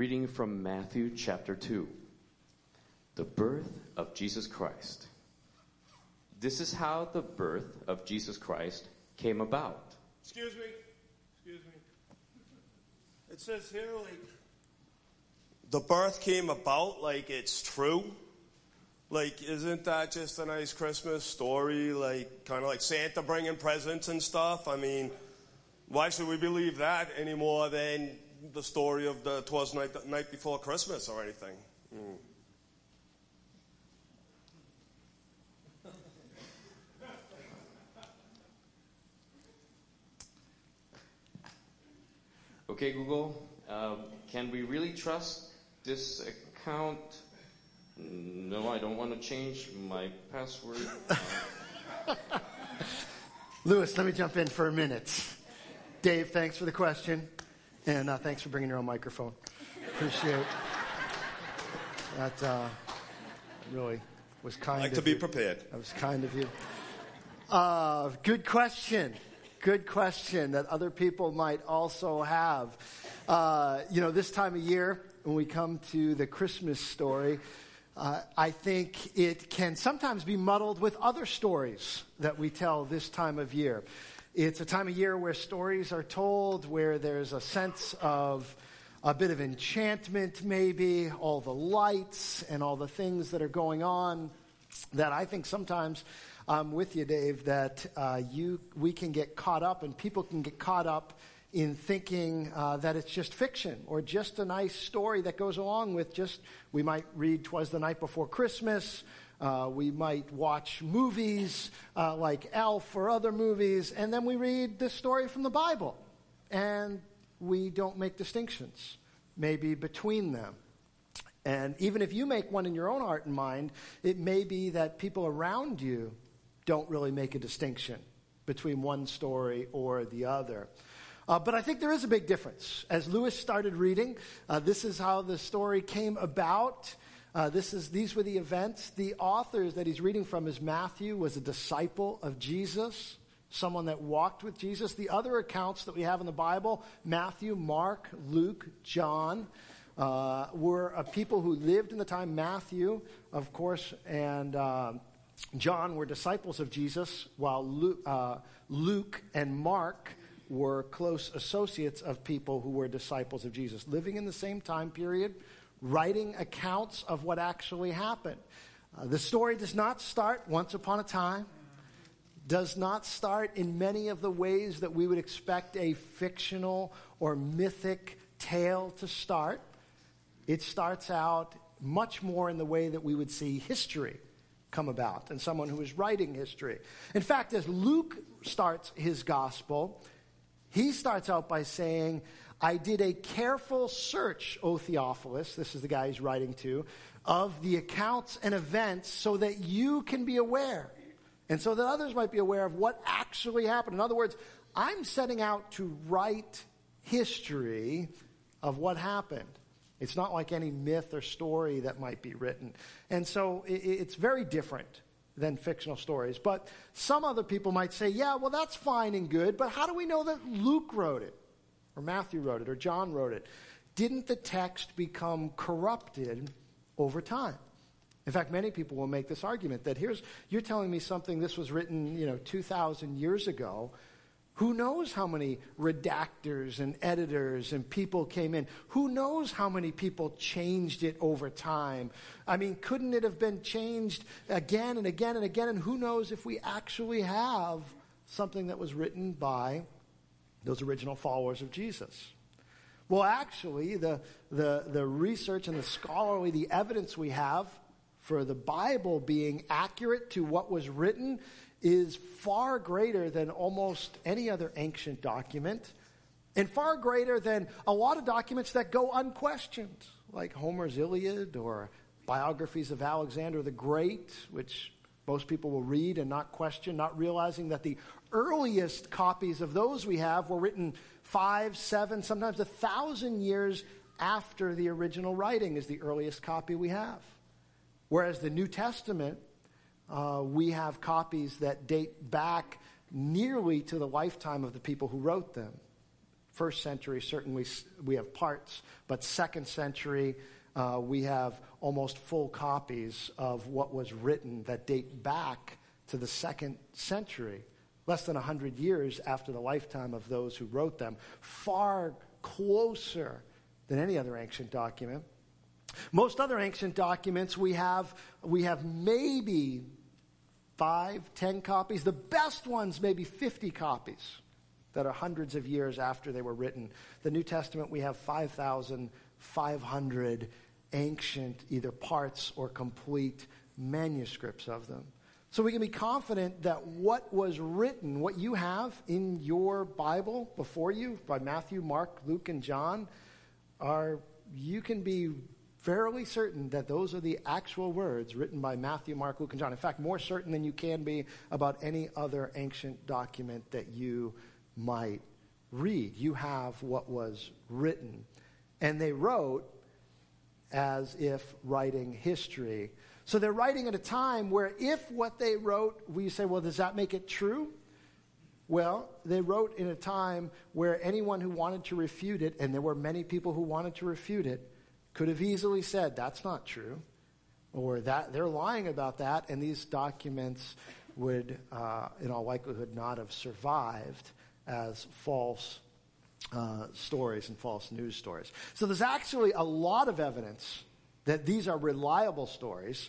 reading from Matthew chapter 2, the birth of Jesus Christ. This is how the birth of Jesus Christ came about. Excuse me. Excuse me. It says here, like, the birth came about like it's true. Like, isn't that just a nice Christmas story? Like, kind of like Santa bringing presents and stuff? I mean, why should we believe that any more than the story of the Twas Night, the night Before Christmas or anything? Mm. Okay, Google, um, can we really trust this account? No, I don't want to change my password. Lewis, let me jump in for a minute. Dave, thanks for the question, and uh, thanks for bringing your own microphone. Appreciate that. Uh, really was kind. Like of to be you. prepared. That was kind of you. Uh, good question. Good question that other people might also have. Uh, you know, this time of year, when we come to the Christmas story, uh, I think it can sometimes be muddled with other stories that we tell this time of year. It's a time of year where stories are told, where there's a sense of a bit of enchantment, maybe, all the lights and all the things that are going on that I think sometimes I'm with you, Dave, that uh, you, we can get caught up and people can get caught up in thinking uh, that it's just fiction or just a nice story that goes along with just, we might read Twas the Night Before Christmas. Uh, we might watch movies uh, like Elf or other movies, and then we read this story from the Bible. And we don't make distinctions, maybe between them. And even if you make one in your own heart and mind, it may be that people around you don't really make a distinction between one story or the other. Uh, but I think there is a big difference. As Lewis started reading, uh, this is how the story came about. Uh, this is, these were the events. The authors that he's reading from is Matthew, was a disciple of Jesus, someone that walked with Jesus. The other accounts that we have in the Bible, Matthew, Mark, Luke, John, uh, were uh, people who lived in the time. Matthew, of course, and uh, John were disciples of Jesus, while Luke, uh, Luke and Mark were close associates of people who were disciples of Jesus, living in the same time period, writing accounts of what actually happened. Uh, the story does not start once upon a time, does not start in many of the ways that we would expect a fictional or mythic tale to start. It starts out much more in the way that we would see history come about and someone who is writing history. In fact, as Luke starts his gospel, he starts out by saying, I did a careful search, O Theophilus, this is the guy he's writing to, of the accounts and events so that you can be aware and so that others might be aware of what actually happened. In other words, I'm setting out to write history of what happened. It's not like any myth or story that might be written. And so it's very different than fictional stories. But some other people might say, yeah, well, that's fine and good, but how do we know that Luke wrote it, or Matthew wrote it, or John wrote it? Didn't the text become corrupted over time? In fact, many people will make this argument that here's, you're telling me something this was written, you know, 2,000 years ago. Who knows how many redactors and editors and people came in? Who knows how many people changed it over time? I mean, couldn't it have been changed again and again and again? And who knows if we actually have something that was written by those original followers of Jesus? Well, actually, the, the, the research and the scholarly, the evidence we have for the Bible being accurate to what was written is far greater than almost any other ancient document, and far greater than a lot of documents that go unquestioned, like Homer's Iliad or biographies of Alexander the Great, which most people will read and not question, not realizing that the earliest copies of those we have were written five, seven, sometimes a thousand years after the original writing is the earliest copy we have. Whereas the New Testament uh, we have copies that date back nearly to the lifetime of the people who wrote them First century, certainly we have parts, but second century, uh, we have almost full copies of what was written that date back to the second century, less than 100 years after the lifetime of those who wrote them, far closer than any other ancient document. Most other ancient documents we have, we have maybe five, ten copies. The best ones, maybe 50 copies that are hundreds of years after they were written. The New Testament, we have 5,500 ancient, either parts or complete manuscripts of them. So we can be confident that what was written, what you have in your Bible before you by Matthew, Mark, Luke, and John, are you can be fairly certain that those are the actual words written by Matthew, Mark, Luke, and John. In fact, more certain than you can be about any other ancient document that you might read. You have what was written. And they wrote as if writing history. So they're writing at a time where if what they wrote, we say, well, does that make it true? Well, they wrote in a time where anyone who wanted to refute it, and there were many people who wanted to refute it, could have easily said, that's not true, or that they're lying about that, and these documents would, uh, in all likelihood, not have survived as false uh, stories and false news stories. So there's actually a lot of evidence that these are reliable stories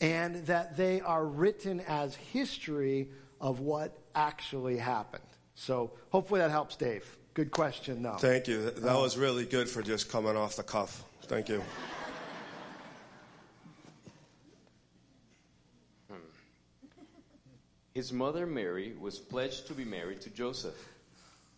and that they are written as history of what actually happened. So hopefully that helps, Dave. Good question, though. Thank you. That was really good for just coming off the cuff. Thank you. His mother Mary was pledged to be married to Joseph.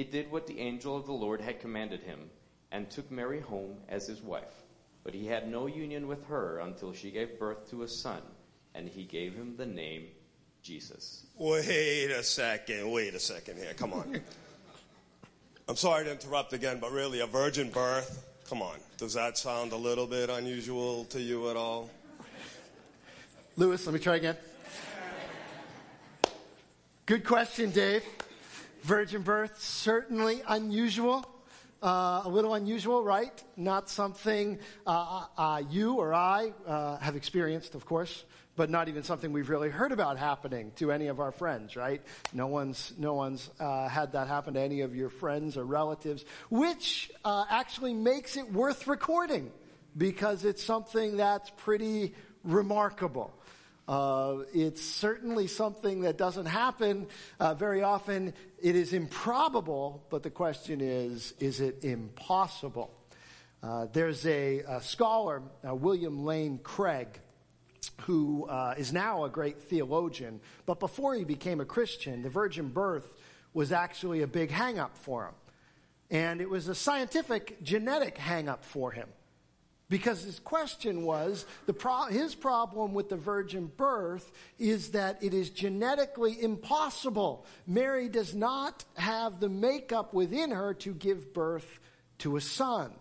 he did what the angel of the Lord had commanded him and took Mary home as his wife. But he had no union with her until she gave birth to a son, and he gave him the name Jesus. Wait a second, wait a second here, come on. I'm sorry to interrupt again, but really, a virgin birth, come on. Does that sound a little bit unusual to you at all? Lewis, let me try again. Good question, Dave. Virgin birth, certainly unusual. Uh, a little unusual, right? Not something uh, uh, you or I uh, have experienced, of course, but not even something we've really heard about happening to any of our friends, right? No one's, no one's uh, had that happen to any of your friends or relatives, which uh, actually makes it worth recording because it's something that's pretty remarkable. Uh, it's certainly something that doesn't happen uh, very often. It is improbable, but the question is is it impossible? Uh, there's a, a scholar, uh, William Lane Craig, who uh, is now a great theologian, but before he became a Christian, the virgin birth was actually a big hang up for him. And it was a scientific, genetic hang up for him. Because his question was pro- his problem with the virgin birth is that it is genetically impossible. Mary does not have the makeup within her to give birth to a son.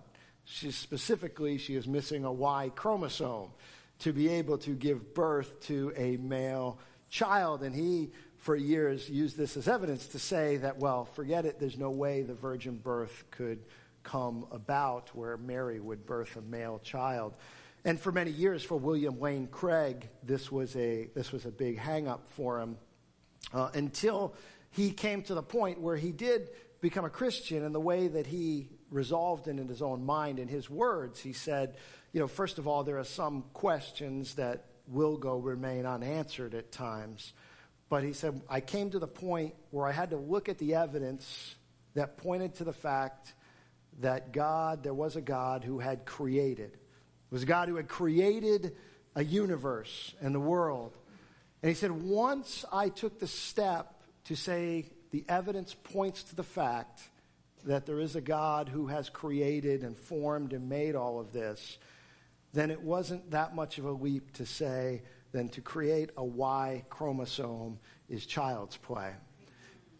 Specifically, she is missing a Y chromosome to be able to give birth to a male child. And he, for years, used this as evidence to say that, well, forget it, there's no way the virgin birth could come about where Mary would birth a male child. And for many years, for William Lane Craig, this was a, this was a big hang up for him uh, until he came to the point where he did become a Christian. And the way that he resolved it in his own mind. In his words, he said, you know, first of all, there are some questions that will go remain unanswered at times. But he said, I came to the point where I had to look at the evidence that pointed to the fact that God, there was a God who had created. It was a God who had created a universe and the world. And he said, once I took the step to say the evidence points to the fact that there is a God who has created and formed and made all of this, then it wasn't that much of a leap to say, then to create a Y chromosome is child's play.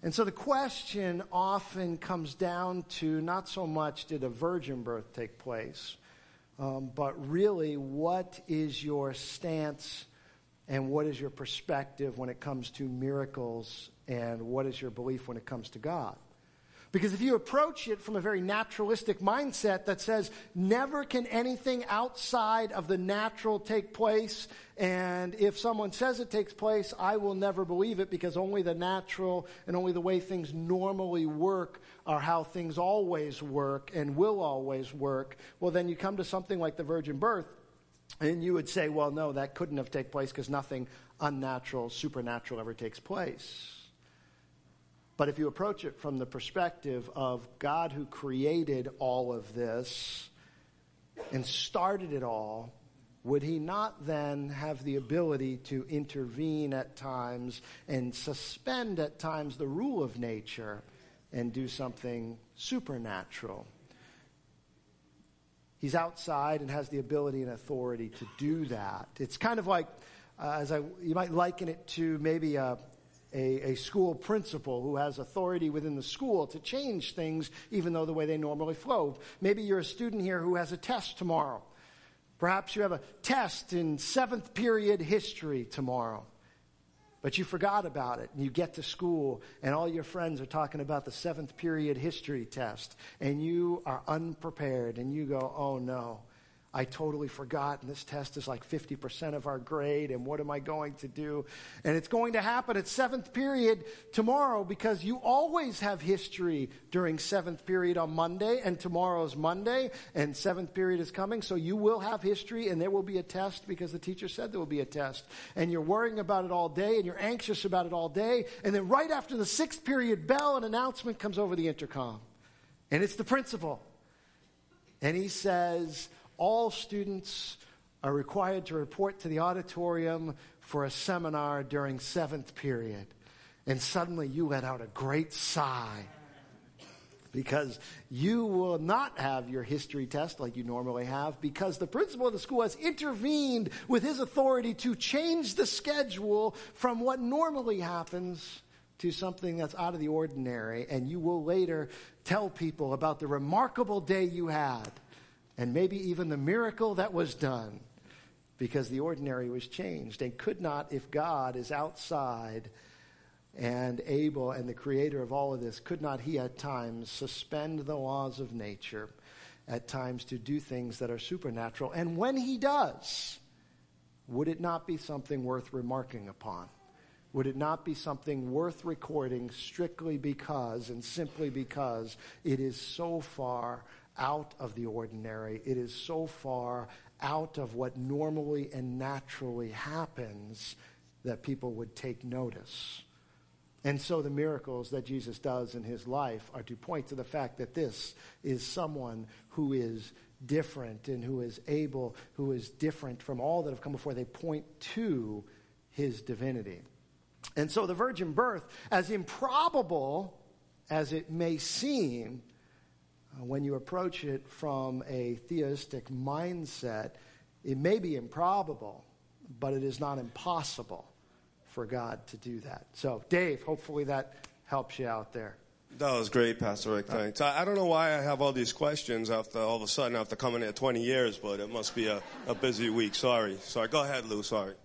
And so the question often comes down to not so much did a virgin birth take place, um, but really what is your stance and what is your perspective when it comes to miracles and what is your belief when it comes to God? Because if you approach it from a very naturalistic mindset that says, never can anything outside of the natural take place, and if someone says it takes place, I will never believe it because only the natural and only the way things normally work are how things always work and will always work, well, then you come to something like the virgin birth, and you would say, well, no, that couldn't have taken place because nothing unnatural, supernatural ever takes place. But if you approach it from the perspective of God who created all of this and started it all, would he not then have the ability to intervene at times and suspend at times the rule of nature and do something supernatural? He's outside and has the ability and authority to do that. It's kind of like, uh, as I, you might liken it to maybe a, a, a, school principal who has authority within the school to change things even though the way they normally flow. Maybe you're a student here who has a test tomorrow. Perhaps you have a test in seventh period history tomorrow. But you forgot about it, and you get to school, and all your friends are talking about the seventh period history test, and you are unprepared, and you go, oh no. I totally forgot, and this test is like 50% of our grade, and what am I going to do? And it's going to happen at seventh period tomorrow because you always have history during seventh period on Monday, and tomorrow's Monday, and seventh period is coming, so you will have history, and there will be a test because the teacher said there will be a test. And you're worrying about it all day, and you're anxious about it all day, and then right after the sixth period bell, an announcement comes over the intercom, and it's the principal. And he says, all students are required to report to the auditorium for a seminar during seventh period. And suddenly you let out a great sigh because you will not have your history test like you normally have because the principal of the school has intervened with his authority to change the schedule from what normally happens to something that's out of the ordinary. And you will later tell people about the remarkable day you had and maybe even the miracle that was done because the ordinary was changed and could not if God is outside and able and the creator of all of this could not he at times suspend the laws of nature at times to do things that are supernatural? And when he does would it not be something worth remarking upon? Would it not be something worth recording strictly because and simply because it is so far out of the ordinary. It is so far out of what normally and naturally happens that people would take notice. And so the miracles that Jesus does in his life are to point to the fact that this is someone who is different and who is able, who is different from all that have come before. They point to his divinity. And so the virgin birth, as improbable as it may seem, uh, when you approach it from a theistic mindset, it may be improbable, but it is not impossible for God to do that. So, Dave, hopefully that helps you out there. That was great, Pastor Rick. Thanks. I, I don't know why I have all these questions after all of a sudden after coming here 20 years, but it must be a, a busy week. Sorry. Sorry. Go ahead, Lou. Sorry.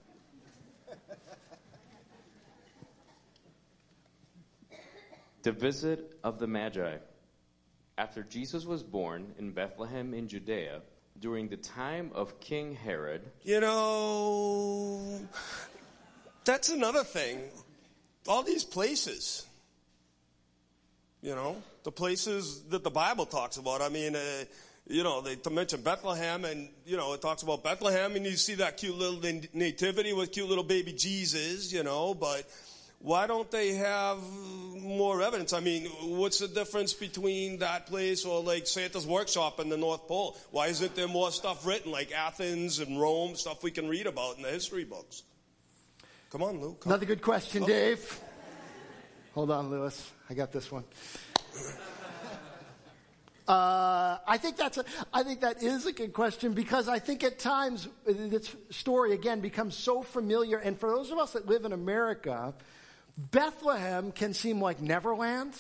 The visit of the Magi. After Jesus was born in Bethlehem in Judea, during the time of King Herod. You know, that's another thing. All these places. You know, the places that the Bible talks about. I mean, uh, you know, they to mention Bethlehem, and you know, it talks about Bethlehem, and you see that cute little nativity with cute little baby Jesus. You know, but why don't they have more evidence? I mean, what's the difference between that place or like Santa's workshop in the North Pole? Why isn't there more stuff written like Athens and Rome, stuff we can read about in the history books? Come on, Luke. Come. Another good question, oh. Dave. Hold on, Lewis. I got this one. Uh, I think that's a, I think that is a good question because I think at times this story again becomes so familiar, and for those of us that live in America, Bethlehem can seem like Neverland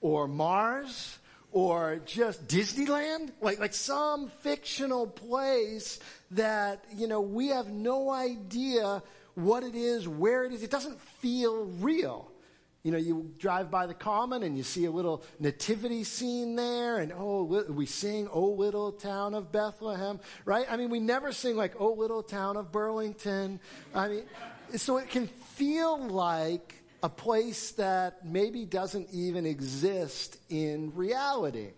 or Mars or just Disneyland, like like some fictional place that you know we have no idea what it is, where it is. It doesn't feel real. You know, you drive by the common and you see a little nativity scene there, and oh, we sing, Oh, little town of Bethlehem, right? I mean, we never sing like, Oh, little town of Burlington. I mean, so it can feel like a place that maybe doesn't even exist in reality.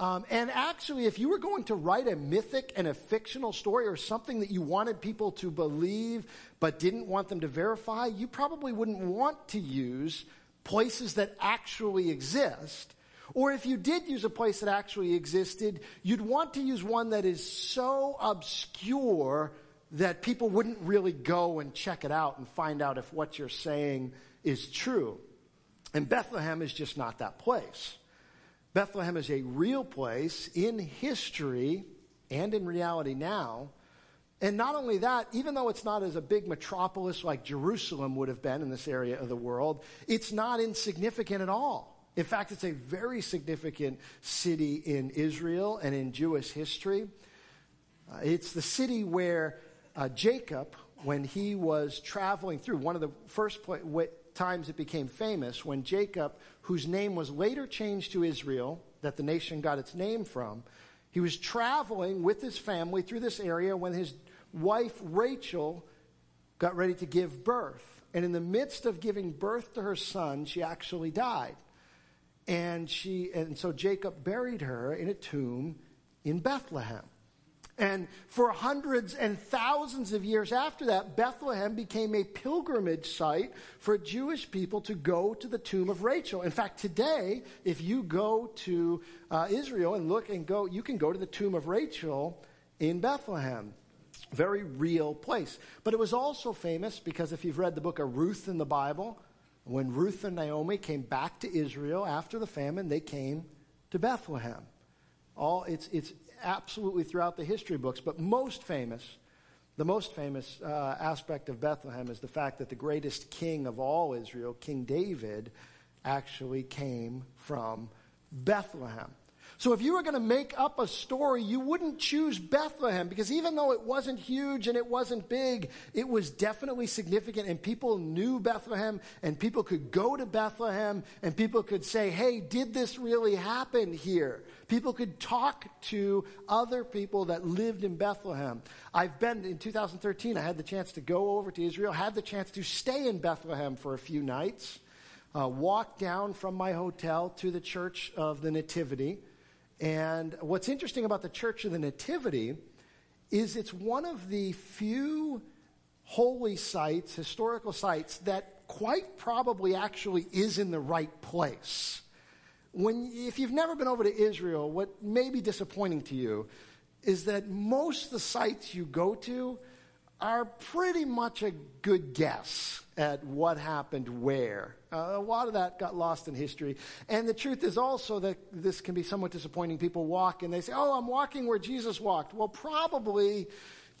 Um, and actually, if you were going to write a mythic and a fictional story or something that you wanted people to believe but didn't want them to verify, you probably wouldn't want to use places that actually exist. Or if you did use a place that actually existed, you'd want to use one that is so obscure that people wouldn't really go and check it out and find out if what you're saying is true. And Bethlehem is just not that place. Bethlehem is a real place in history and in reality now. And not only that, even though it's not as a big metropolis like Jerusalem would have been in this area of the world, it's not insignificant at all. In fact, it's a very significant city in Israel and in Jewish history. Uh, it's the city where uh, Jacob, when he was traveling through, one of the first times it became famous, when Jacob whose name was later changed to Israel, that the nation got its name from, he was traveling with his family through this area when his wife Rachel got ready to give birth. And in the midst of giving birth to her son, she actually died. And she and so Jacob buried her in a tomb in Bethlehem. And for hundreds and thousands of years after that, Bethlehem became a pilgrimage site for Jewish people to go to the tomb of Rachel. In fact, today, if you go to uh, Israel and look and go, you can go to the tomb of Rachel in Bethlehem. Very real place. But it was also famous because if you've read the book of Ruth in the Bible, when Ruth and Naomi came back to Israel after the famine, they came to Bethlehem. All it's it's absolutely throughout the history books, but most famous, the most famous uh, aspect of Bethlehem is the fact that the greatest king of all Israel, King David, actually came from Bethlehem. So if you were going to make up a story, you wouldn't choose Bethlehem because even though it wasn't huge and it wasn't big, it was definitely significant and people knew Bethlehem and people could go to Bethlehem and people could say, hey, did this really happen here? People could talk to other people that lived in Bethlehem. I've been in 2013, I had the chance to go over to Israel, had the chance to stay in Bethlehem for a few nights, uh, walk down from my hotel to the Church of the Nativity. And what's interesting about the Church of the Nativity is it's one of the few holy sites, historical sites, that quite probably actually is in the right place. When, if you've never been over to Israel, what may be disappointing to you is that most of the sites you go to are pretty much a good guess at what happened where. Uh, a lot of that got lost in history. And the truth is also that this can be somewhat disappointing. People walk and they say, Oh, I'm walking where Jesus walked. Well, probably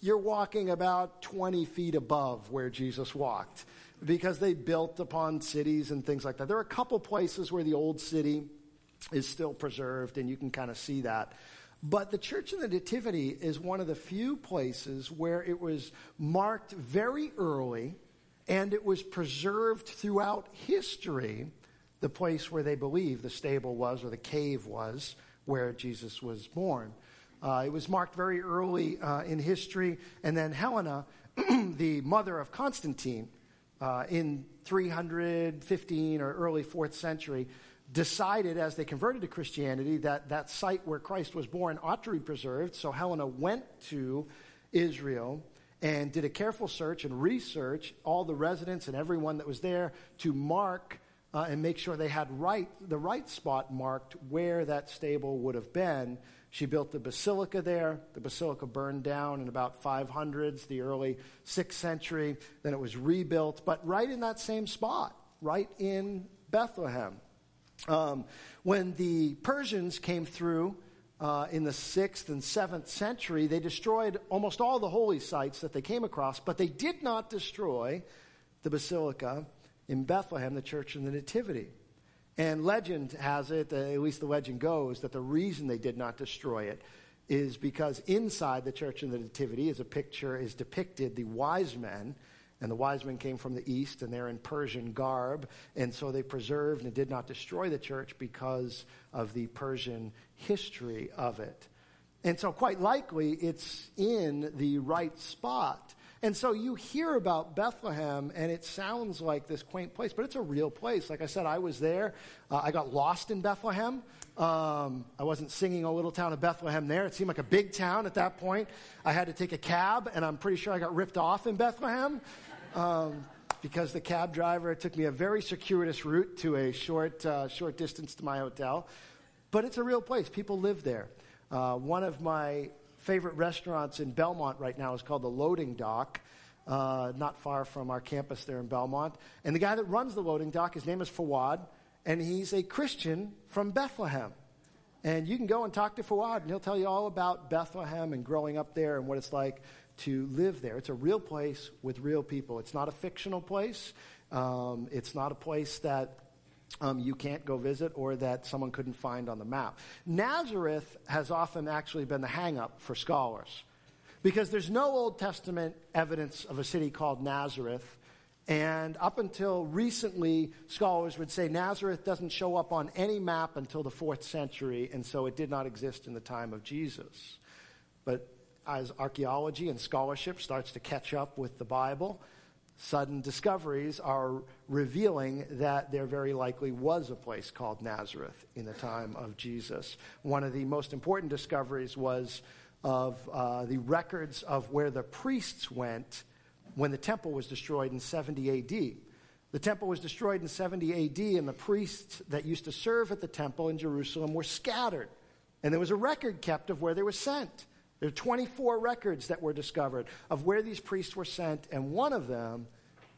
you're walking about 20 feet above where Jesus walked because they built upon cities and things like that. There are a couple places where the old city is still preserved, and you can kind of see that. But the Church of the Nativity is one of the few places where it was marked very early and it was preserved throughout history, the place where they believe the stable was or the cave was where Jesus was born. Uh, it was marked very early uh, in history, and then Helena, the mother of Constantine, uh, in 315 or early 4th century, decided as they converted to Christianity that that site where Christ was born ought to be preserved. So Helena went to Israel and did a careful search and research all the residents and everyone that was there to mark uh, and make sure they had right the right spot marked where that stable would have been. She built the basilica there. The basilica burned down in about 500s, the early 6th century. Then it was rebuilt, but right in that same spot, right in Bethlehem. Um, when the Persians came through uh, in the 6th and 7th century, they destroyed almost all the holy sites that they came across, but they did not destroy the basilica in Bethlehem, the Church of the Nativity. And legend has it, at least the legend goes, that the reason they did not destroy it is because inside the Church of the Nativity is a picture, is depicted the wise men and the wise men came from the east, and they're in Persian garb. And so they preserved and did not destroy the church because of the Persian history of it. And so, quite likely, it's in the right spot. And so you hear about Bethlehem, and it sounds like this quaint place, but it's a real place. Like I said, I was there. Uh, I got lost in Bethlehem. Um, I wasn't singing a little town of Bethlehem there. It seemed like a big town at that point. I had to take a cab, and I'm pretty sure I got ripped off in Bethlehem um, because the cab driver took me a very circuitous route to a short, uh, short distance to my hotel. But it's a real place. People live there. Uh, one of my favorite restaurants in Belmont right now is called the Loading Dock. Uh, not far from our campus there in Belmont. And the guy that runs the loading dock, his name is Fawad, and he's a Christian from Bethlehem. And you can go and talk to Fawad, and he'll tell you all about Bethlehem and growing up there and what it's like to live there. It's a real place with real people. It's not a fictional place. Um, it's not a place that um, you can't go visit or that someone couldn't find on the map. Nazareth has often actually been the hangup for scholars because there's no Old Testament evidence of a city called Nazareth. And up until recently, scholars would say Nazareth doesn't show up on any map until the fourth century, and so it did not exist in the time of Jesus. But as archaeology and scholarship starts to catch up with the Bible, sudden discoveries are revealing that there very likely was a place called Nazareth in the time of Jesus. One of the most important discoveries was of uh, the records of where the priests went when the temple was destroyed in 70 AD. The temple was destroyed in 70 AD, and the priests that used to serve at the temple in Jerusalem were scattered. And there was a record kept of where they were sent. There are 24 records that were discovered of where these priests were sent, and one of them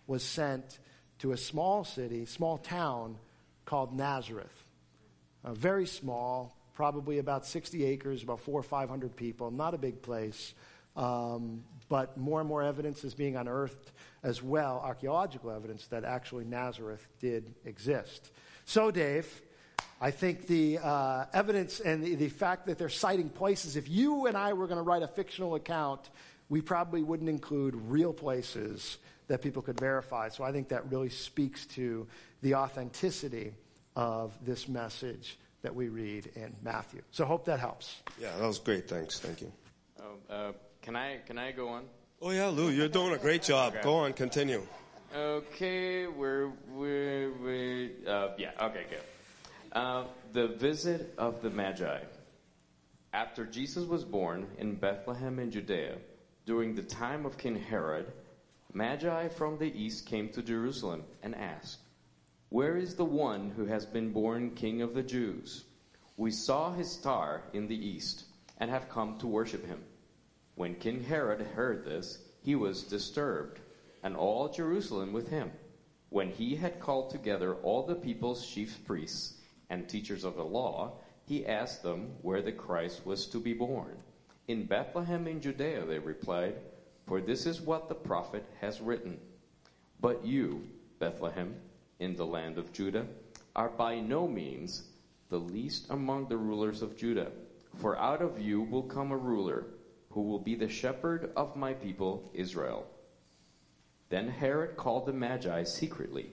was sent to a small city, small town called Nazareth. Uh, very small, probably about 60 acres, about four or 500 people, not a big place. Um, but more and more evidence is being unearthed as well, archaeological evidence that actually Nazareth did exist. So, Dave, I think the uh, evidence and the, the fact that they're citing places, if you and I were going to write a fictional account, we probably wouldn't include real places that people could verify. So I think that really speaks to the authenticity of this message that we read in Matthew. So hope that helps. Yeah, that was great. Thanks. Thank you. Oh, uh, can I can I go on? Oh yeah, Lou, you're doing a great job. Okay. Go on, continue. Okay, we're we're, we uh, yeah. Okay, good. Uh, the visit of the Magi. After Jesus was born in Bethlehem in Judea, during the time of King Herod, Magi from the east came to Jerusalem and asked, Where is the one who has been born King of the Jews? We saw his star in the east and have come to worship him. When King Herod heard this, he was disturbed, and all Jerusalem with him. When he had called together all the people's chief priests, and teachers of the law, he asked them where the Christ was to be born. In Bethlehem in Judea, they replied, for this is what the prophet has written. But you, Bethlehem, in the land of Judah, are by no means the least among the rulers of Judah. For out of you will come a ruler who will be the shepherd of my people Israel. Then Herod called the Magi secretly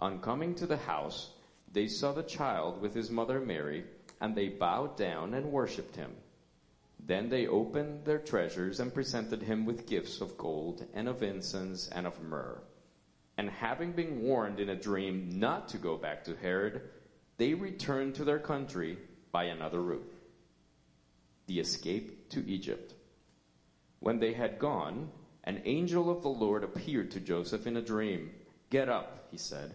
On coming to the house, they saw the child with his mother Mary, and they bowed down and worshipped him. Then they opened their treasures and presented him with gifts of gold and of incense and of myrrh. And having been warned in a dream not to go back to Herod, they returned to their country by another route. The escape to Egypt. When they had gone, an angel of the Lord appeared to Joseph in a dream. Get up, he said.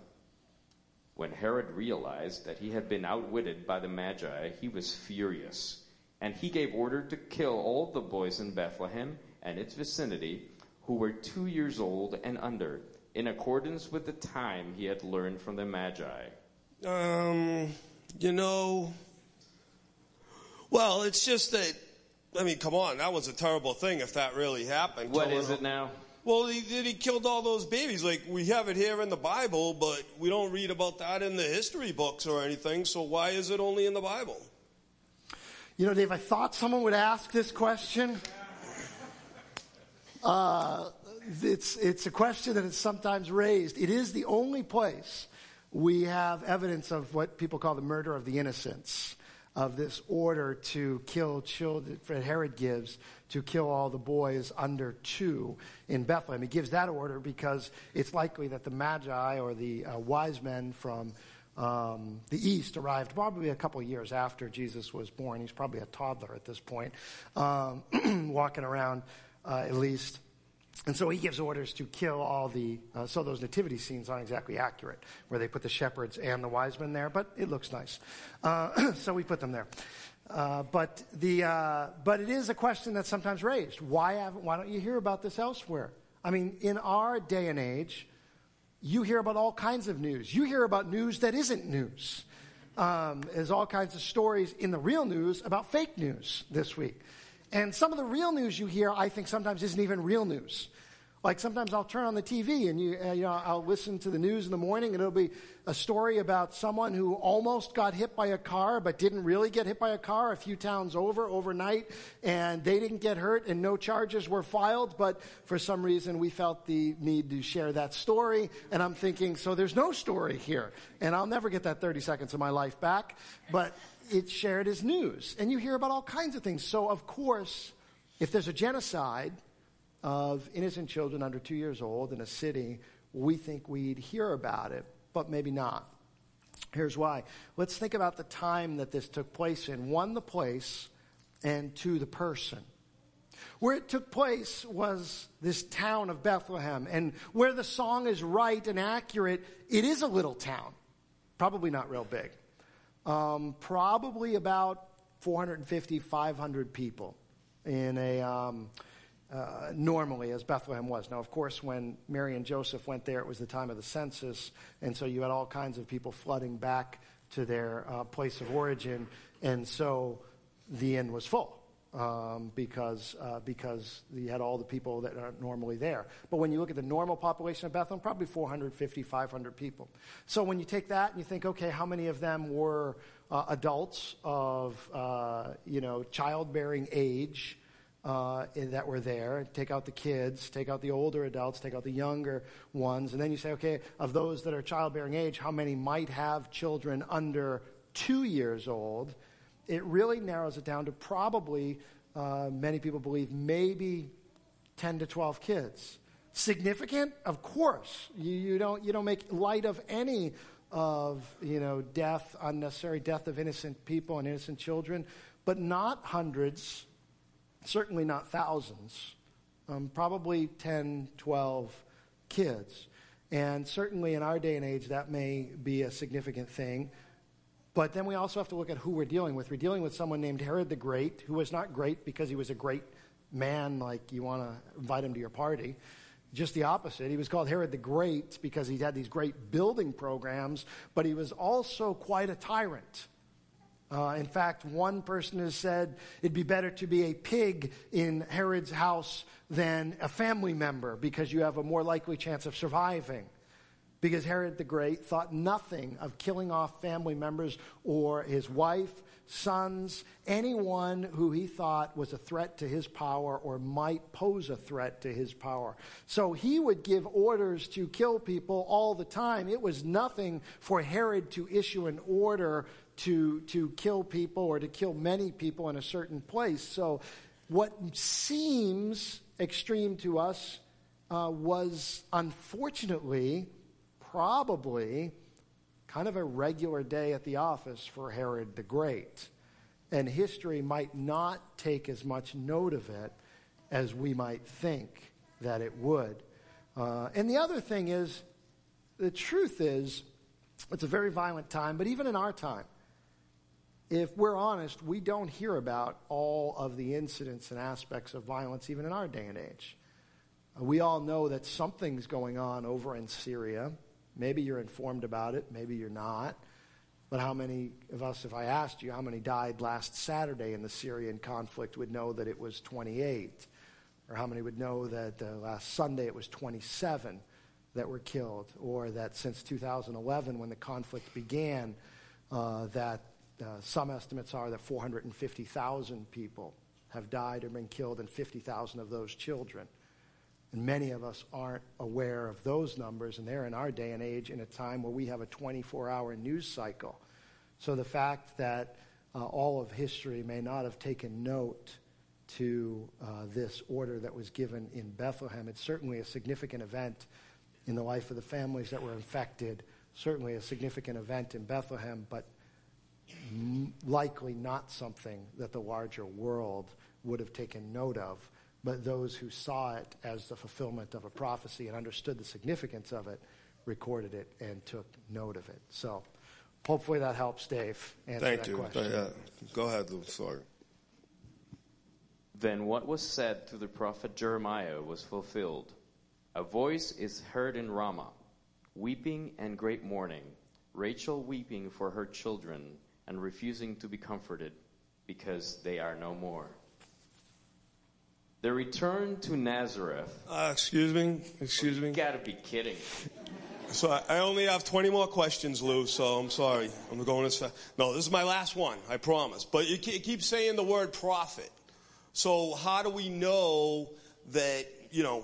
When Herod realized that he had been outwitted by the Magi, he was furious, and he gave order to kill all the boys in Bethlehem and its vicinity who were two years old and under, in accordance with the time he had learned from the Magi. Um, you know, well, it's just that, I mean, come on, that was a terrible thing if that really happened. What is it now? Well, he, he killed all those babies. Like, we have it here in the Bible, but we don't read about that in the history books or anything, so why is it only in the Bible? You know, Dave, I thought someone would ask this question. Uh, it's, it's a question that is sometimes raised. It is the only place we have evidence of what people call the murder of the innocents, of this order to kill children, that Herod gives to kill all the boys under two in Bethlehem. He gives that order because it's likely that the Magi or the uh, wise men from um, the East arrived probably a couple years after Jesus was born. He's probably a toddler at this point, um, walking around uh, at least. And so he gives orders to kill all the. Uh, so those nativity scenes aren't exactly accurate, where they put the shepherds and the wise men there, but it looks nice. Uh, so we put them there. Uh, but the uh, but it is a question that's sometimes raised. Why haven't? Why don't you hear about this elsewhere? I mean, in our day and age, you hear about all kinds of news. You hear about news that isn't news. Um, there's all kinds of stories in the real news about fake news this week. And some of the real news you hear, I think sometimes isn't even real news. Like sometimes I'll turn on the TV and you, uh, you know, I'll listen to the news in the morning and it'll be a story about someone who almost got hit by a car but didn't really get hit by a car a few towns over overnight and they didn't get hurt and no charges were filed but for some reason we felt the need to share that story. And I'm thinking so there's no story here. And I'll never get that 30 seconds of my life back. But it's shared as news and you hear about all kinds of things so of course if there's a genocide of innocent children under two years old in a city, we think we'd hear about it, but maybe not. Here's why. Let's think about the time that this took place in. One, the place, and two, the person. Where it took place was this town of Bethlehem. And where the song is right and accurate, it is a little town. Probably not real big. Um, probably about 450, 500 people in a. Um, uh, normally as Bethlehem was. Now, of course, when Mary and Joseph went there, it was the time of the census, and so you had all kinds of people flooding back to their uh, place of origin, and so the inn was full. Um, because uh, because you had all the people that aren't normally there. But when you look at the normal population of Bethlehem, probably 450, 500 people. So when you take that and you think, okay, how many of them were uh, adults of uh, you know childbearing age? uh, that were there. Take out the kids, take out the older adults, take out the younger ones, and then you say, okay, of those that are childbearing age, how many might have children under two years old? It really narrows it down to probably, uh, many people believe, maybe 10 to 12 kids. Significant? Of course. You, you, don't, you don't make light of any of, you know, death, unnecessary death of innocent people and innocent children, but not hundreds certainly not thousands, um, probably 10, 12 kids. And certainly in our day and age, that may be a significant thing. But then we also have to look at who we're dealing with. We're dealing with someone named Herod the Great, who was not great because he was a great man, like you want to invite him to your party. Just the opposite. He was called Herod the Great because he had these great building programs, but he was also quite a tyrant. Uh, in fact, one person has said it'd be better to be a pig in Herod's house than a family member because you have a more likely chance of surviving. Because Herod the Great thought nothing of killing off family members or his wife, sons, anyone who he thought was a threat to his power or might pose a threat to his power. So he would give orders to kill people all the time. It was nothing for Herod to issue an order to, to kill people or to kill many people in a certain place. So, what seems extreme to us uh, was unfortunately probably kind of a regular day at the office for Herod the Great. And history might not take as much note of it as we might think that it would. Uh, and the other thing is, the truth is, it's a very violent time, but even in our time, if we're honest, we don't hear about all of the incidents and aspects of violence even in our day and age. Uh, we all know that something's going on over in Syria. Maybe you're informed about it, maybe you're not. But how many of us, if I asked you how many died last Saturday in the Syrian conflict, would know that it was 28? Or how many would know that uh, last Sunday it was 27 that were killed? Or that since 2011, when the conflict began, uh, that uh, some estimates are that 450,000 people have died or been killed, and 50,000 of those children. And many of us aren't aware of those numbers, and they're in our day and age in a time where we have a 24 hour news cycle. So the fact that uh, all of history may not have taken note to uh, this order that was given in Bethlehem, it's certainly a significant event in the life of the families that were infected, certainly a significant event in Bethlehem, but likely not something that the larger world would have taken note of, but those who saw it as the fulfillment of a prophecy and understood the significance of it recorded it and took note of it. So hopefully that helps Dave answer Thank that you. question. Uh, go ahead, Lou. Sorry. Then what was said to the prophet Jeremiah was fulfilled. A voice is heard in Ramah, weeping and great mourning, Rachel weeping for her children and refusing to be comforted because they are no more. The return to Nazareth. Uh, excuse me. Excuse me. You gotta be kidding. So I, only have 20 more questions, Lou. So I'm sorry. I'm going as fast. No, this is my last one. I promise. But you keep saying the word prophet. So how do we know that you know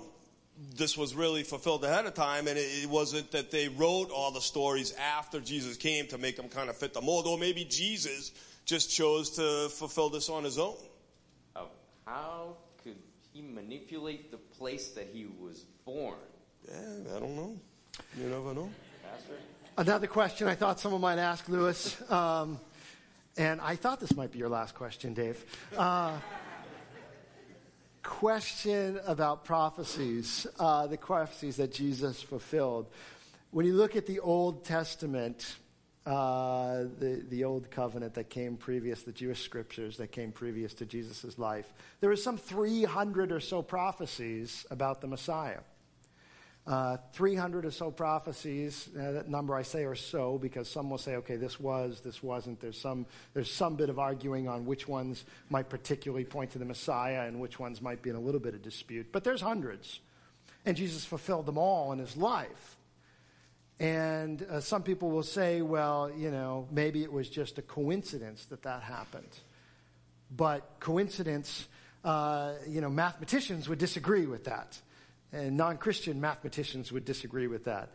this was really fulfilled ahead of time, and it, wasn't that they wrote all the stories after Jesus came to make them kind of fit the mold, or maybe Jesus just chose to fulfill this on his own. Uh, how he manipulate the place that he was born? Yeah, I don't know. You never know. Pastor? Another question I thought someone might ask, Lewis, um, and I thought this might be your last question, Dave. Uh, question about prophecies, uh, the prophecies that Jesus fulfilled. When you look at the Old Testament, uh, the, the Old Covenant that came previous, the Jewish scriptures that came previous to Jesus' life, there were some 300 or so prophecies about the Messiah. Uh, 300 or so prophecies. Uh, that number I say or so because some will say, okay, this was, this wasn't. There's some, there's some bit of arguing on which ones might particularly point to the Messiah and which ones might be in a little bit of dispute. But there's hundreds. And Jesus fulfilled them all in his life. And uh, some people will say, well, you know, maybe it was just a coincidence that that happened. But coincidence, uh, you know, mathematicians would disagree with that. And non Christian mathematicians would disagree with that.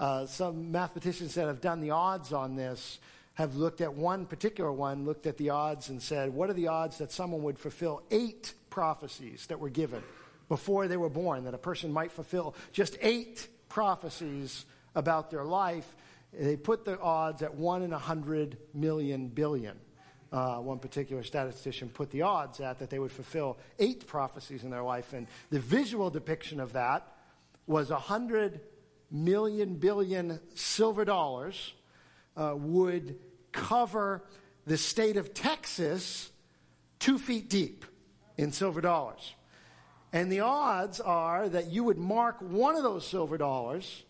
Uh, some mathematicians that have done the odds on this have looked at one particular one, looked at the odds and said, what are the odds that someone would fulfill eight prophecies that were given before they were born, that a person might fulfill just eight prophecies about their life? They put the odds at one in a hundred million billion uh, one particular statistician put the odds at that they would fulfill eight prophecies in their life. And the visual depiction of that was a 100 million billion silver dollars uh, would cover the state of Texas two feet deep in silver dollars. And the odds are that you would mark one of those silver dollars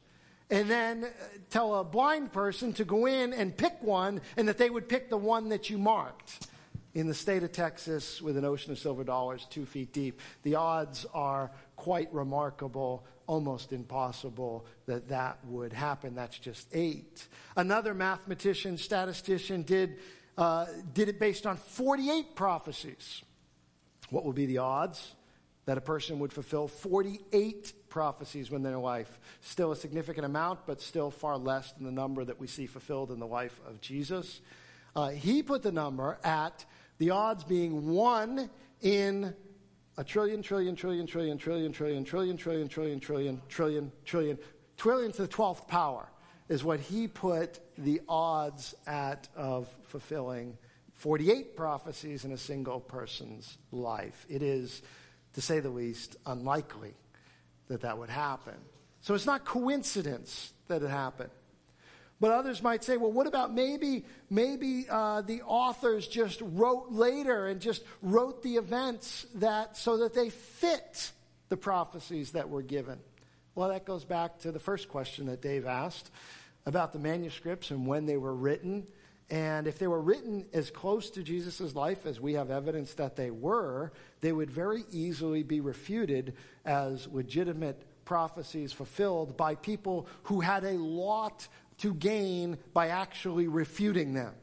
and then uh, tell a blind person to go in and pick one and that they would pick the one that you marked. In the state of Texas, with an ocean of silver dollars two feet deep, the odds are quite remarkable, almost impossible that that would happen. That's just eight. Another mathematician, statistician, did, uh, did it based on 48 prophecies. What would be the odds that a person would fulfill 48 prophecies within their life? Still a significant amount, but still far less than the number that we see fulfilled in the life of Jesus. Uh, he put the number at the odds being one in a trillion, trillion, trillion, trillion, trillion, trillion, trillion, trillion, trillion, trillion, trillion, trillion, trillion to the 12th power is what he put the odds at of fulfilling 48 prophecies in a single person's life. It is, to say the least, unlikely that that would happen. So it's not coincidence that it happened. But others might say, well, what about maybe, maybe uh, the authors just wrote later and just wrote the events that so that they fit the prophecies that were given? Well, that goes back to the first question that Dave asked about the manuscripts and when they were written. And if they were written as close to Jesus' life as we have evidence that they were, they would very easily be refuted as legitimate prophecies fulfilled by people who had a lot to gain by actually refuting them.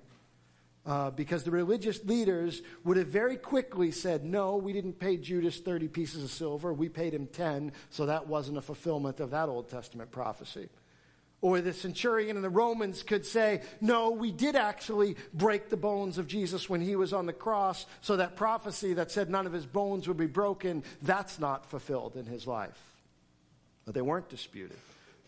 Uh, because the religious leaders would have very quickly said, No, we didn't pay Judas 30 pieces of silver. We paid him 10, so that wasn't a fulfillment of that Old Testament prophecy. Or the centurion and the Romans could say, no, we did actually break the bones of Jesus when he was on the cross, so that prophecy that said none of his bones would be broken, that's not fulfilled in his life. But they weren't disputed.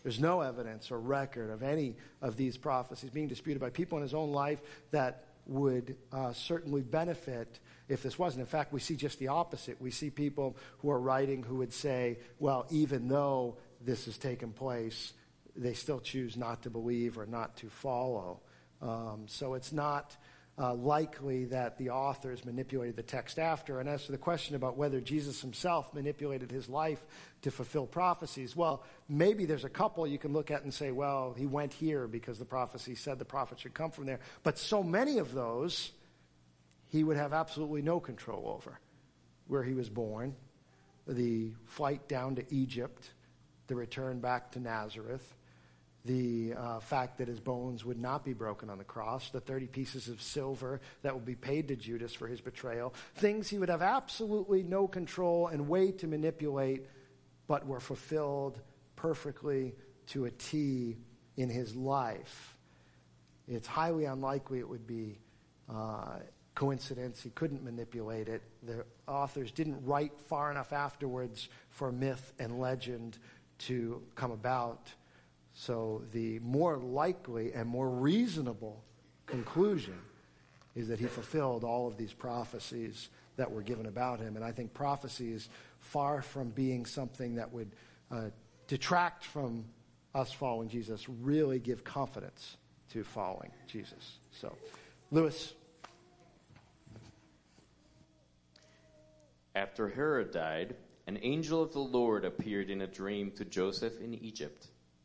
There's no evidence or record of any of these prophecies being disputed by people in his own life that would uh, certainly benefit if this wasn't. In fact, we see just the opposite. We see people who are writing who would say, well, even though this has taken place, they still choose not to believe or not to follow. Um, so it's not uh, likely that the authors manipulated the text after. And as to the question about whether Jesus himself manipulated his life to fulfill prophecies, well, maybe there's a couple you can look at and say, well, he went here because the prophecy said the prophet should come from there. But so many of those he would have absolutely no control over. Where he was born, the flight down to Egypt, the return back to Nazareth, the uh, fact that his bones would not be broken on the cross, the 30 pieces of silver that would be paid to Judas for his betrayal, things he would have absolutely no control and way to manipulate, but were fulfilled perfectly to a T in his life. It's highly unlikely it would be uh, coincidence. He couldn't manipulate it. The authors didn't write far enough afterwards for myth and legend to come about. So the more likely and more reasonable conclusion is that he fulfilled all of these prophecies that were given about him. And I think prophecy is far from being something that would uh, detract from us following Jesus, really give confidence to following Jesus. So, Lewis. After Herod died, an angel of the Lord appeared in a dream to Joseph in Egypt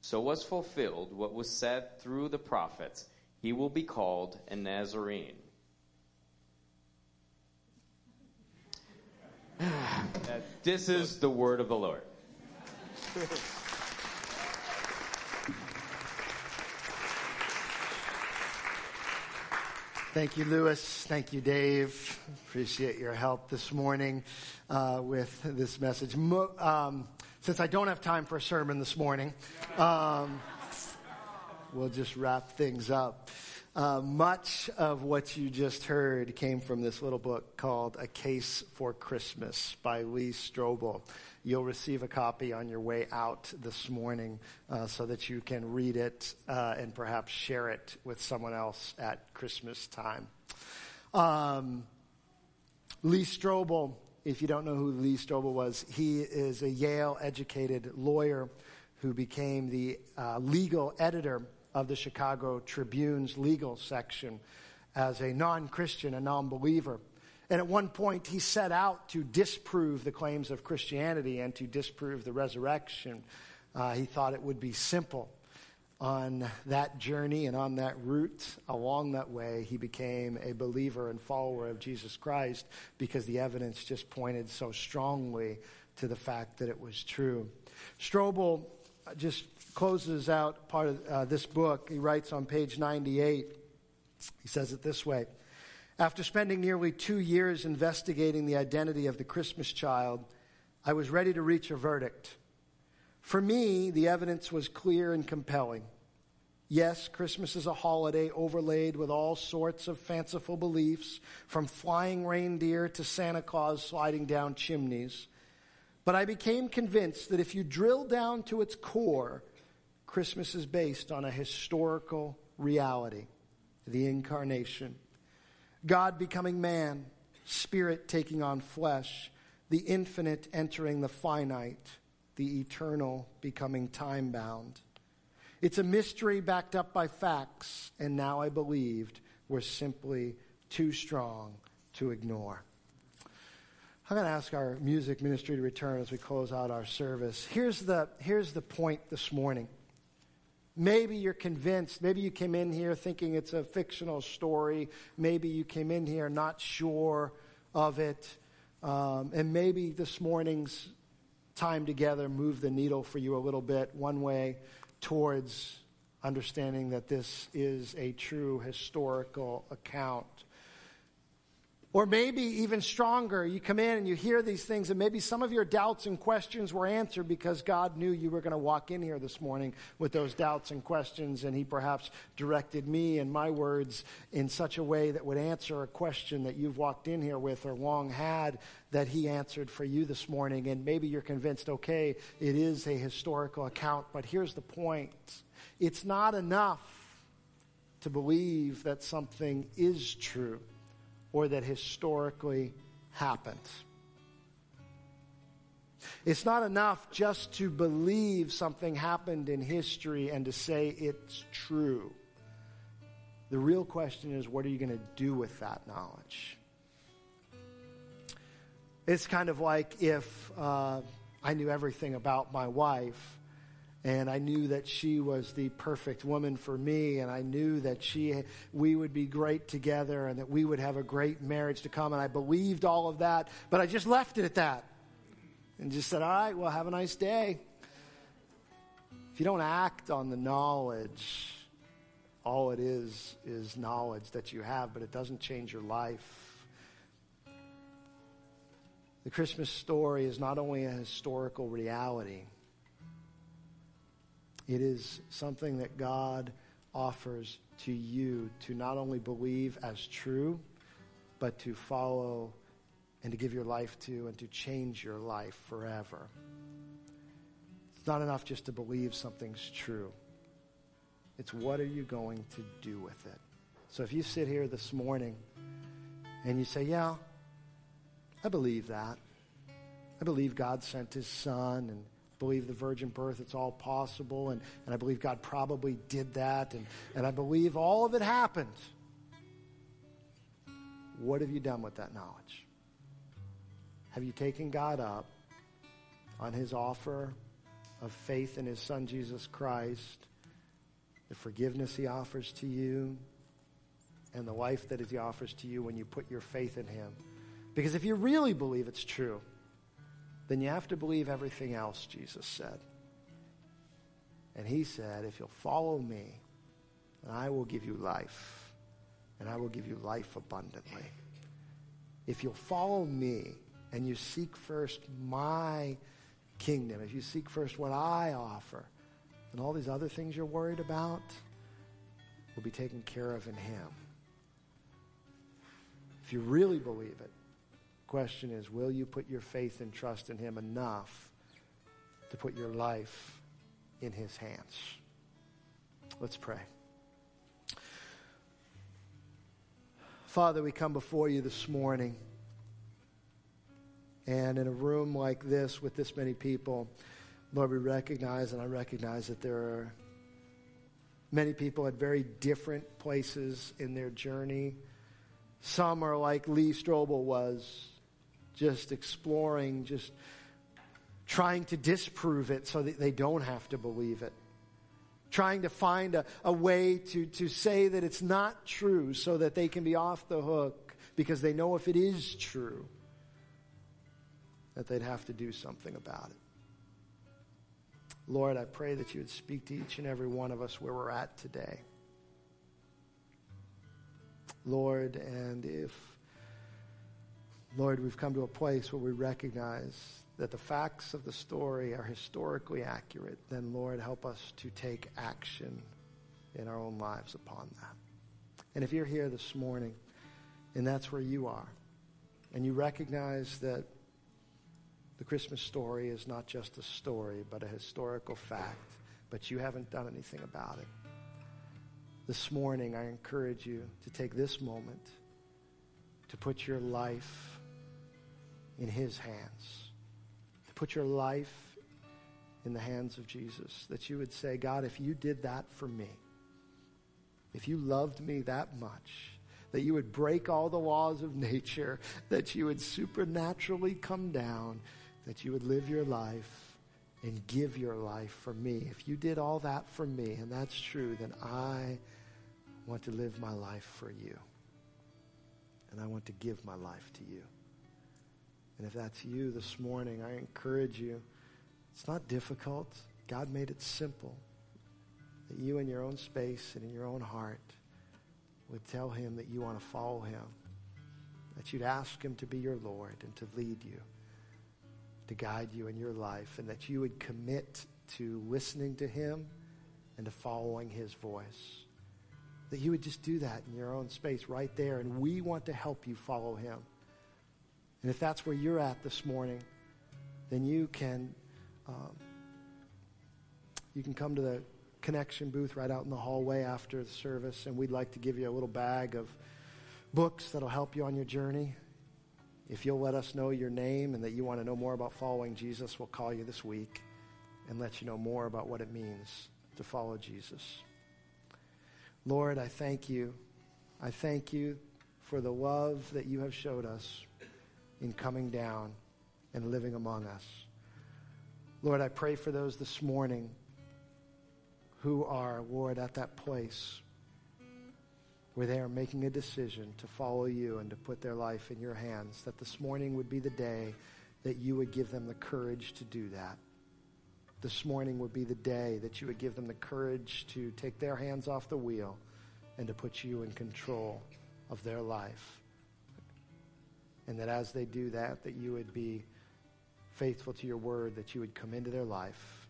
so was fulfilled what was said through the prophets He will be called a Nazarene. this is the word of the Lord. Thank you, Lewis. Thank you, Dave. Appreciate your help this morning uh, with this message. Mo- um, since I don't have time for a sermon this morning, um, we'll just wrap things up. Uh, much of what you just heard came from this little book called A Case for Christmas by Lee Strobel. You'll receive a copy on your way out this morning uh, so that you can read it uh, and perhaps share it with someone else at Christmas time. Um, Lee Strobel, if you don't know who Lee Strobel was, he is a Yale educated lawyer who became the uh, legal editor of the Chicago Tribune's legal section as a non Christian, a non believer. And at one point, he set out to disprove the claims of Christianity and to disprove the resurrection. Uh, he thought it would be simple. On that journey and on that route, along that way, he became a believer and follower of Jesus Christ because the evidence just pointed so strongly to the fact that it was true. Strobel just closes out part of uh, this book. He writes on page 98, he says it this way After spending nearly two years investigating the identity of the Christmas child, I was ready to reach a verdict. For me, the evidence was clear and compelling. Yes, Christmas is a holiday overlaid with all sorts of fanciful beliefs, from flying reindeer to Santa Claus sliding down chimneys. But I became convinced that if you drill down to its core, Christmas is based on a historical reality the incarnation. God becoming man, spirit taking on flesh, the infinite entering the finite, the eternal becoming time bound. It's a mystery backed up by facts, and now I believed were simply too strong to ignore. I'm going to ask our music ministry to return as we close out our service. Here's the, here's the point this morning. Maybe you're convinced. Maybe you came in here thinking it's a fictional story. Maybe you came in here not sure of it. Um, and maybe this morning's time together move the needle for you a little bit, one way towards understanding that this is a true historical account or maybe even stronger, you come in and you hear these things, and maybe some of your doubts and questions were answered because God knew you were going to walk in here this morning with those doubts and questions, and He perhaps directed me and my words in such a way that would answer a question that you've walked in here with or long had that He answered for you this morning. And maybe you're convinced, okay, it is a historical account, but here's the point it's not enough to believe that something is true or that historically happened. It's not enough just to believe something happened in history and to say it's true. The real question is what are you going to do with that knowledge? It's kind of like if uh, I knew everything about my wife and I knew that she was the perfect woman for me, and I knew that she, we would be great together, and that we would have a great marriage to come, and I believed all of that, but I just left it at that, and just said, "All right, well, have a nice day." If you don't act on the knowledge, all it is is knowledge that you have, but it doesn't change your life. The Christmas story is not only a historical reality it is something that God offers to you to not only believe as true, but to follow and to give your life to and to change your life forever. It's not enough just to believe something's true. It's what are you going to do with it? So if you sit here this morning and you say, Yeah, I believe that. I believe God sent his son and believe the virgin birth, it's all possible, and, and I believe God probably did that, and, and I believe all of it happened. What have you done with that knowledge? Have you taken God up on his offer of faith in his son Jesus Christ, the forgiveness he offers to you, and the life that he offers to you when you put your faith in him? Because if you really believe it's true, then you have to believe everything else Jesus said. And he said, if you'll follow me, then I will give you life, and I will give you life abundantly. If you'll follow me and you seek first my kingdom, if you seek first what I offer, and all these other things you're worried about, will be taken care of in Him. If you really believe it, question is will you put your faith and trust in Him enough to put your life in His hands? Let's pray. Father, we come before you this morning. And in a room like this with this many people, Lord, we recognize, and I recognize that there are many people at very different places in their journey. Some are like Lee Strobel was, just exploring, just trying to disprove it so that they don't have to believe it. Trying to find a, a way to, to say that it's not true so that they can be off the hook because they know if it is true, that they'd have to do something about it. Lord, I pray that you would speak to each and every one of us where we're at today. Lord, and if, Lord, we've come to a place where we recognize that the facts of the story are historically accurate, then, Lord, help us to take action in our own lives upon that. And if you're here this morning and that's where you are, and you recognize that the Christmas story is not just a story, but a historical fact, but you haven't done anything about it. This morning, I encourage you to take this moment to put your life in His hands, to put your life in the hands of Jesus. That you would say, God, if you did that for me, if you loved me that much, that you would break all the laws of nature, that you would supernaturally come down that you would live your life and give your life for me. If you did all that for me, and that's true, then I want to live my life for you. And I want to give my life to you. And if that's you this morning, I encourage you. It's not difficult. God made it simple. That you in your own space and in your own heart would tell him that you want to follow him. That you'd ask him to be your Lord and to lead you to guide you in your life and that you would commit to listening to him and to following his voice. That you would just do that in your own space right there. And we want to help you follow him. And if that's where you're at this morning, then you can um, you can come to the connection booth right out in the hallway after the service, and we'd like to give you a little bag of books that'll help you on your journey. If you'll let us know your name and that you want to know more about following Jesus, we'll call you this week and let you know more about what it means to follow Jesus. Lord, I thank you. I thank you for the love that you have showed us in coming down and living among us. Lord, I pray for those this morning who are, Lord, at that place where they are making a decision to follow you and to put their life in your hands, that this morning would be the day that you would give them the courage to do that. This morning would be the day that you would give them the courage to take their hands off the wheel and to put you in control of their life. And that as they do that, that you would be faithful to your word, that you would come into their life,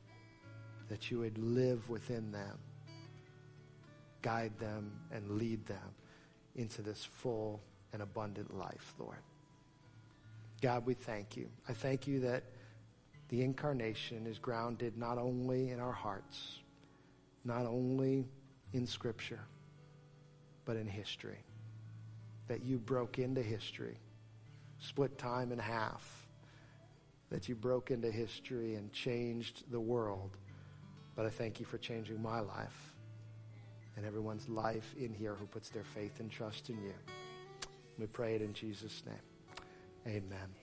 that you would live within them guide them and lead them into this full and abundant life, Lord. God, we thank you. I thank you that the incarnation is grounded not only in our hearts, not only in Scripture, but in history. That you broke into history, split time in half, that you broke into history and changed the world. But I thank you for changing my life and everyone's life in here who puts their faith and trust in you. We pray it in Jesus' name. Amen.